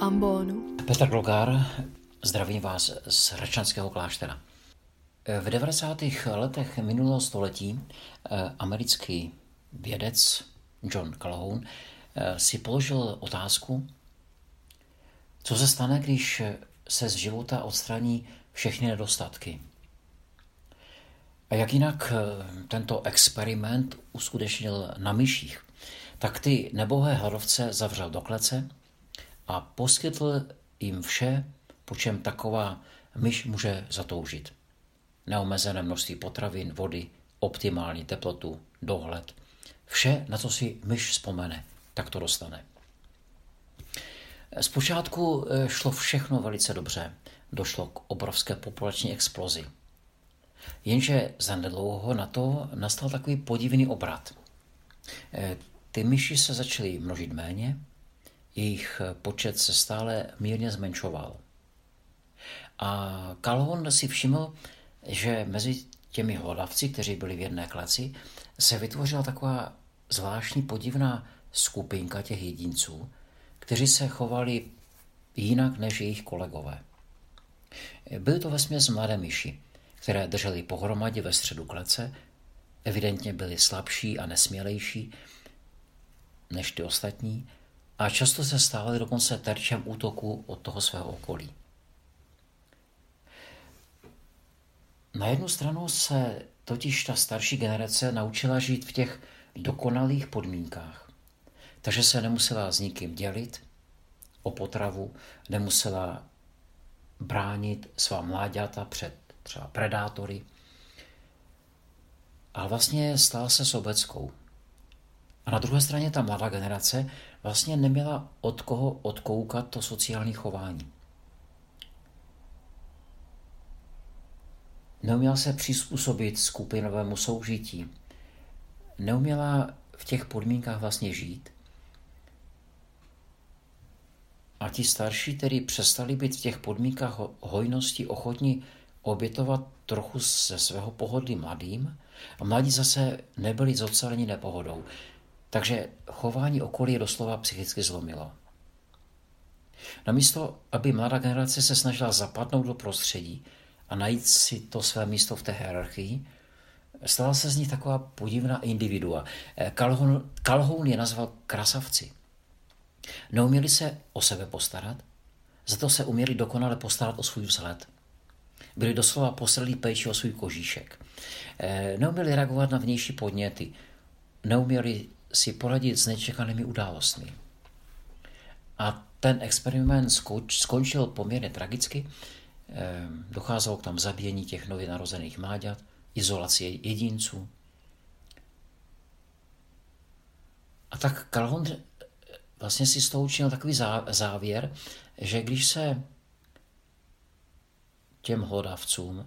Ambonu. Petr Glogár, zdravím vás z Hračanského kláštera. V 90. letech minulého století eh, americký vědec John Calhoun eh, si položil otázku, co se stane, když se z života odstraní všechny nedostatky. A jak jinak eh, tento experiment uskutečnil na myších, tak ty nebohé hladovce zavřel do klece a poskytl jim vše, po čem taková myš může zatoužit. Neomezené množství potravin, vody, optimální teplotu, dohled. Vše, na co si myš vzpomene, tak to dostane. Zpočátku eh, šlo všechno velice dobře. Došlo k obrovské populační explozi. Jenže zanedlouho na to nastal takový podivný obrat. Eh, ty myši se začaly množit méně, jejich počet se stále mírně zmenšoval. A Calhoun si všiml, že mezi těmi hlodavci, kteří byli v jedné kleci, se vytvořila taková zvláštní podivná skupinka těch jedinců, kteří se chovali jinak než jejich kolegové. Byly to vesměs mladé myši, které drželi pohromadě ve středu klece, evidentně byly slabší a nesmělejší než ty ostatní a často se stávaly dokonce terčem útoku od toho svého okolí. Na jednu stranu se totiž ta starší generace naučila žít v těch dokonalých podmínkách. Takže se nemusela s nikým dělit o potravu, nemusela bránit svá mláďata před třeba predátory, ale vlastně stala se sobeckou. A na druhé straně ta mladá generace vlastně neměla od koho odkoukat to sociální chování. Neuměla se přizpůsobit skupinovému soužití. Neuměla v těch podmínkách vlastně žít. A ti starší tedy přestali být v těch podmínkách hojnosti ochotní obětovat trochu ze svého pohodlí mladým a mladí zase nebyli zoceleni nepohodou. Takže chování okolí doslova psychicky zlomilo. Namísto, aby mladá generace se snažila zapadnout do prostředí a najít si to své místo v té hierarchii, stala se z nich taková podivná individua. Calhoun, Calhoun je nazval krasavci. Neuměli se o sebe postarat, za to se uměli dokonale postarat o svůj vzhled. Byli doslova poslali péči o svůj kožíšek. Eh, neuměli reagovat na vnější podněty. Neuměli si poradit s nečekanými událostmi. A ten experiment skončil poměrně tragicky. Eh, docházelo k tam zabíjení těch nově narozených mláďat, izolaci jedinců. A tak Calhoun vlastně si z toho učinil takový závěr, že když se těm hlodavcům,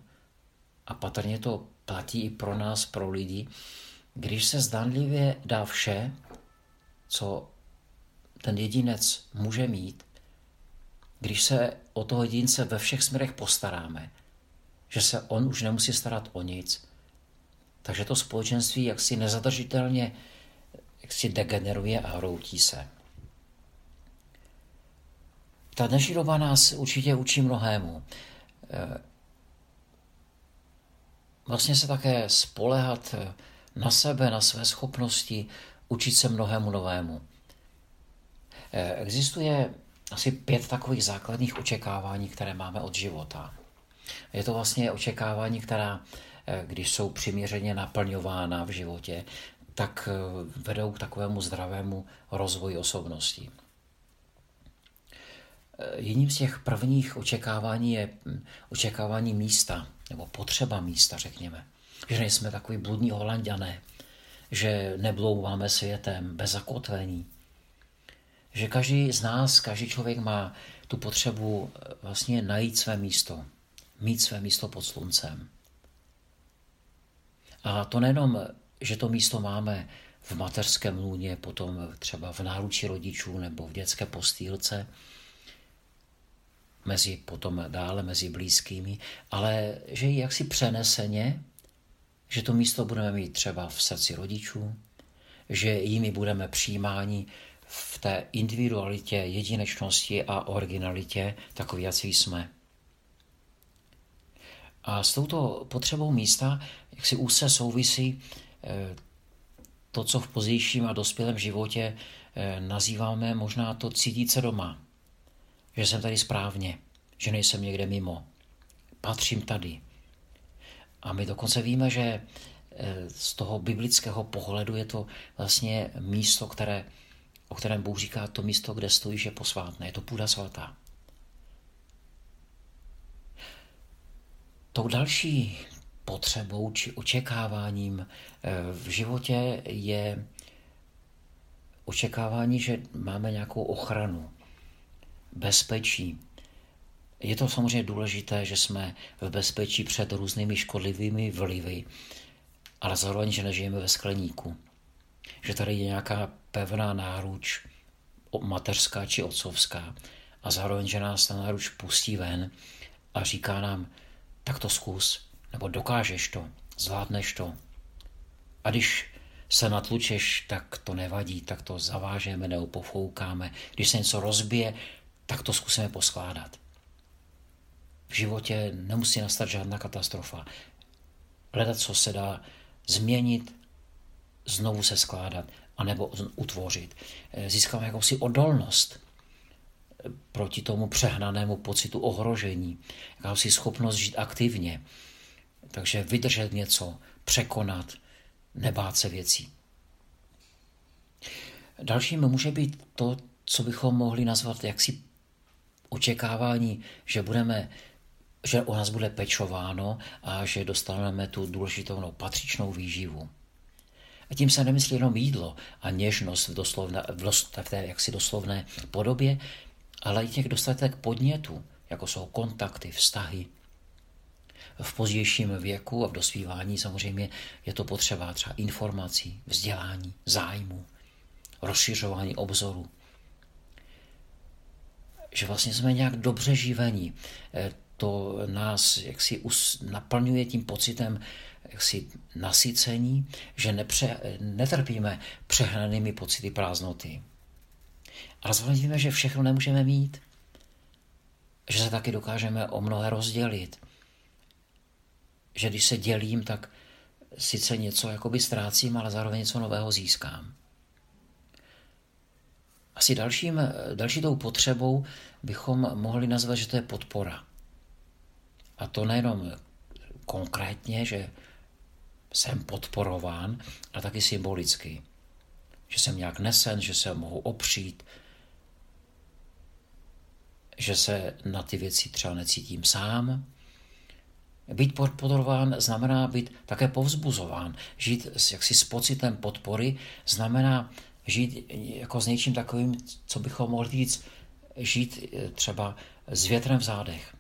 a patrně to platí i pro nás, pro lidi, když se zdánlivě dá vše, co ten jedinec může mít, když se o toho jedince ve všech směrech postaráme, že se on už nemusí starat o nic, takže to společenství jaksi nezadržitelně jaksi degeneruje a hroutí se. Ta dnešní doba nás určitě učí mnohému. Eh, vlastně se také spolehat eh, na sebe, na své schopnosti, učit se mnohému novému. Eh, existuje asi pět takových základních očekávání, které máme od života. Je to vlastně očekávání, která, když jsou přiměřeně naplňována v životě, tak vedou k takovému zdravému rozvoji osobnosti. Jedním z těch prvních očekávání je hm, očekávání místa, nebo potřeba místa, řekněme. Že nejsme takový bludní holanděné, že nebloumáme světem bez zakotvení. Že každý z nás, každý člověk má tu potřebu eh, vlastně najít své místo, mít své místo pod sluncem. A to nejenom, že to místo máme v mateřském lůně, potom třeba v náručí rodičů nebo v dětské postýlce, mezi potom dále mezi blízkými, ale že ji jaksi přeneseně, že to místo budeme mít třeba v srdci rodičů, že jimi budeme přijímáni v té individualitě, jedinečnosti a originalitě, takový, jak jsme. A s touto potřebou místa, jak si úzce souvisí eh, to, co v pozdějším a dospělém životě eh, nazýváme možná to cítit se doma. Že jsem tady správně, že nejsem někde mimo. Patřím tady. A my dokonce víme, že eh, z toho biblického pohledu je to vlastně místo, které, o kterém Bůh říká, to místo, kde stojíš, je posvátné. Je to půda svatá. Tou další potřebou či očekáváním eh, v životě je očekávání, že máme nějakou ochranu, bezpečí. Je to samozřejmě důležité, že jsme v bezpečí před různými škodlivými vlivy, ale zároveň, že nežijeme ve skleníku. Že tady je nějaká pevná náruč, mateřská či otcovská, a zároveň, že nás ta náruč pustí ven a říká nám, tak to zkus, nebo dokážeš to, zvládneš to. A když se natlučeš, tak to nevadí, tak to zavážeme nebo pofoukáme. Když se něco rozbije, tak to zkusíme poskládat. V životě nemusí nastat žádná katastrofa. Hledat, co se dá změnit, znovu se skládat, anebo utvořit. Získáme jakousi odolnost proti tomu přehnanému pocitu ohrožení, jakási schopnost žít aktivně. Takže vydržet něco, překonat, nebát se věcí. Dalším může být to, co bychom mohli nazvat jaksi očekávání, že budeme že o nás bude pečováno a že dostaneme tu důležitou no, patřičnou výživu. A tím se nemyslí jenom jídlo a něžnost v, doslovné, v, dos, v té jaksi doslovné podobě, ale i těch dostatek podnětů, jako jsou kontakty, vztahy. V pozdějším věku a v dospívání samozřejmě je to potřeba třeba informací, vzdělání, zájmu, rozšiřování obzoru. Že vlastně jsme nějak dobře živení. To nás jaksi naplňuje tím pocitem jaksi nasycení, že nepře, netrpíme přehnanými pocity prázdnoty. Zároveň víme, že všechno nemůžeme mít. Že se taky dokážeme o mnohé rozdělit. Že když se dělím, tak sice něco jakoby ztrácím, ale zároveň něco nového získám. Asi dalším, další tou potřebou bychom mohli nazvat, že to je podpora. A to nejenom konkrétně, že jsem podporován, ale taky symbolicky. Že jsem nějak nesen, že se mohu opřít, že se na ty věci třeba necítím sám. Být podporován znamená být také povzbuzován. Žít jaksi s pocitem podpory znamená žít jako s něčím takovým, co bychom mohli říct, žít eh, třeba s větrem v zádech.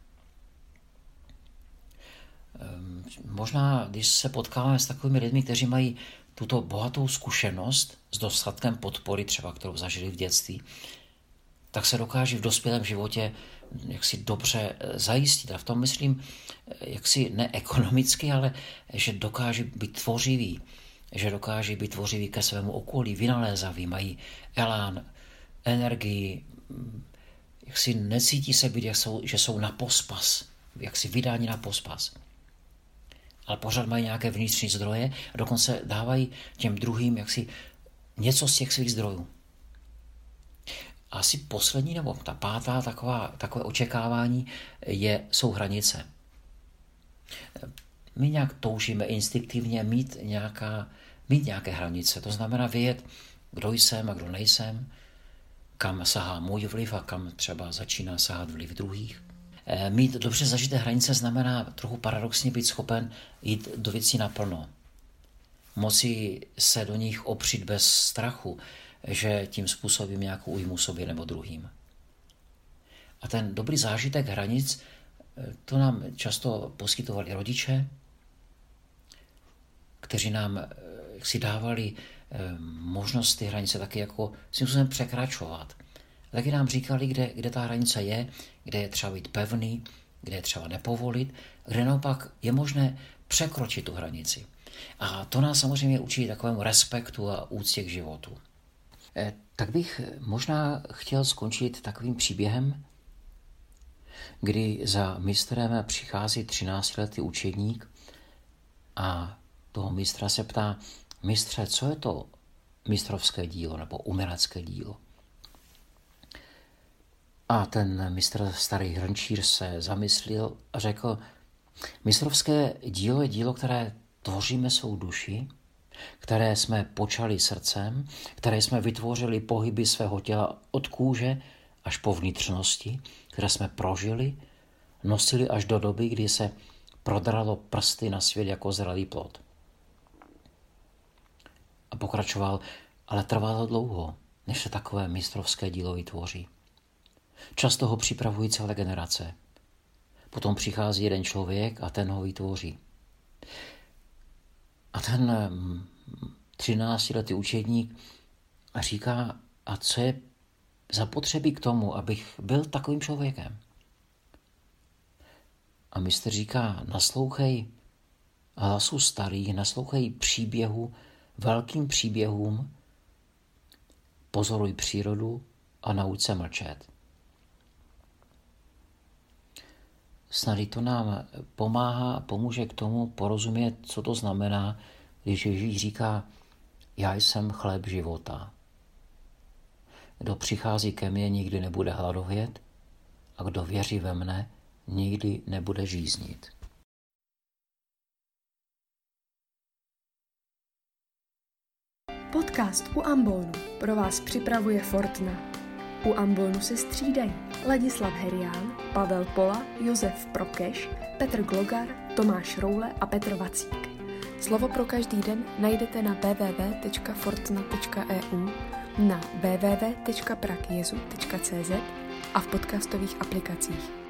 Ehm, možná, když se potkáváme s takovými lidmi, kteří mají tuto bohatou zkušenost s dostatkem podpory, třeba kterou zažili v dětství, tak se dokáže v dospělém životě jaksi dobře eh, zajistit. A v tom myslím eh, jaksi neekonomicky, ale že dokáže být tvořivý, že dokáže být tvořivý ke svému okolí, vynalézavý, mají elán, energii, mm, jak si necítí se být, jak jsou, že jsou na pospas, jak si vydání na pospas. Ale pořád mají nějaké vnitřní zdroje a dokonce dávají těm druhým jaksi něco z těch svých zdrojů asi poslední nebo ta pátá taková, takové očekávání je, jsou hranice. My nějak toužíme instinktivně mít, nějaká, mít nějaké hranice. To znamená vědět, kdo jsem a kdo nejsem, kam sahá můj vliv a kam třeba začíná sahat vliv druhých. Eh, mít dobře zažité hranice znamená trochu paradoxně být schopen jít do věcí naplno. Moci se do nich opřít bez strachu, že tím způsobím nějakou újmu sobě nebo druhým. A ten dobrý zážitek hranic, eh, to nám často poskytovali rodiče, kteří nám eh, si dávali možnost ty hranice taky jako svým způsobem překračovat. Taky nám říkali, kde, kde ta hranice je, kde je třeba být pevný, kde je třeba nepovolit, kde naopak je možné překročit tu hranici. A to nás samozřejmě učí takovému respektu a úctě k životu. Eh, tak bych možná chtěl skončit takovým příběhem, kdy za mistrem přichází 13-letý učedník a toho mistra se ptá, mistře, co je to mistrovské dílo nebo umělecké dílo? A ten mistr starý hrnčír se zamyslil a řekl, mistrovské dílo je dílo, které tvoříme svou duši, které jsme počali srdcem, které jsme vytvořili pohyby svého těla od kůže až po vnitřnosti, které jsme prožili, nosili až do doby, kdy se prodralo prsty na svět jako zralý plod. A pokračoval, ale trvalo dlouho, než se takové mistrovské dílo vytvoří. Často ho připravují celé generace. Potom přichází jeden člověk a ten ho vytvoří. A ten 13-letý mm, učedník říká, a co je zapotřebí k tomu, abych byl takovým člověkem? A mistr říká, naslouchej hlasu starých, naslouchej příběhu, velkým příběhům, pozoruj přírodu a nauč se mlčet. Snad to nám pomáhá a pomůže k tomu porozumět, co to znamená, když Ježíš říká, já jsem chléb života. Kdo přichází ke mně, nikdy nebude hladovět a kdo věří ve mne, nikdy nebude žíznit. Podcast u Ambonu pro vás připravuje Fortna. U ambonu se střídají Ladislav Herián, Pavel Pola, Josef Prokeš, Petr Glogar, Tomáš Roule a Petr Vacík. Slovo pro každý den najdete na www.fortna.eu, na www.prakjezu.cz a v podcastových aplikacích.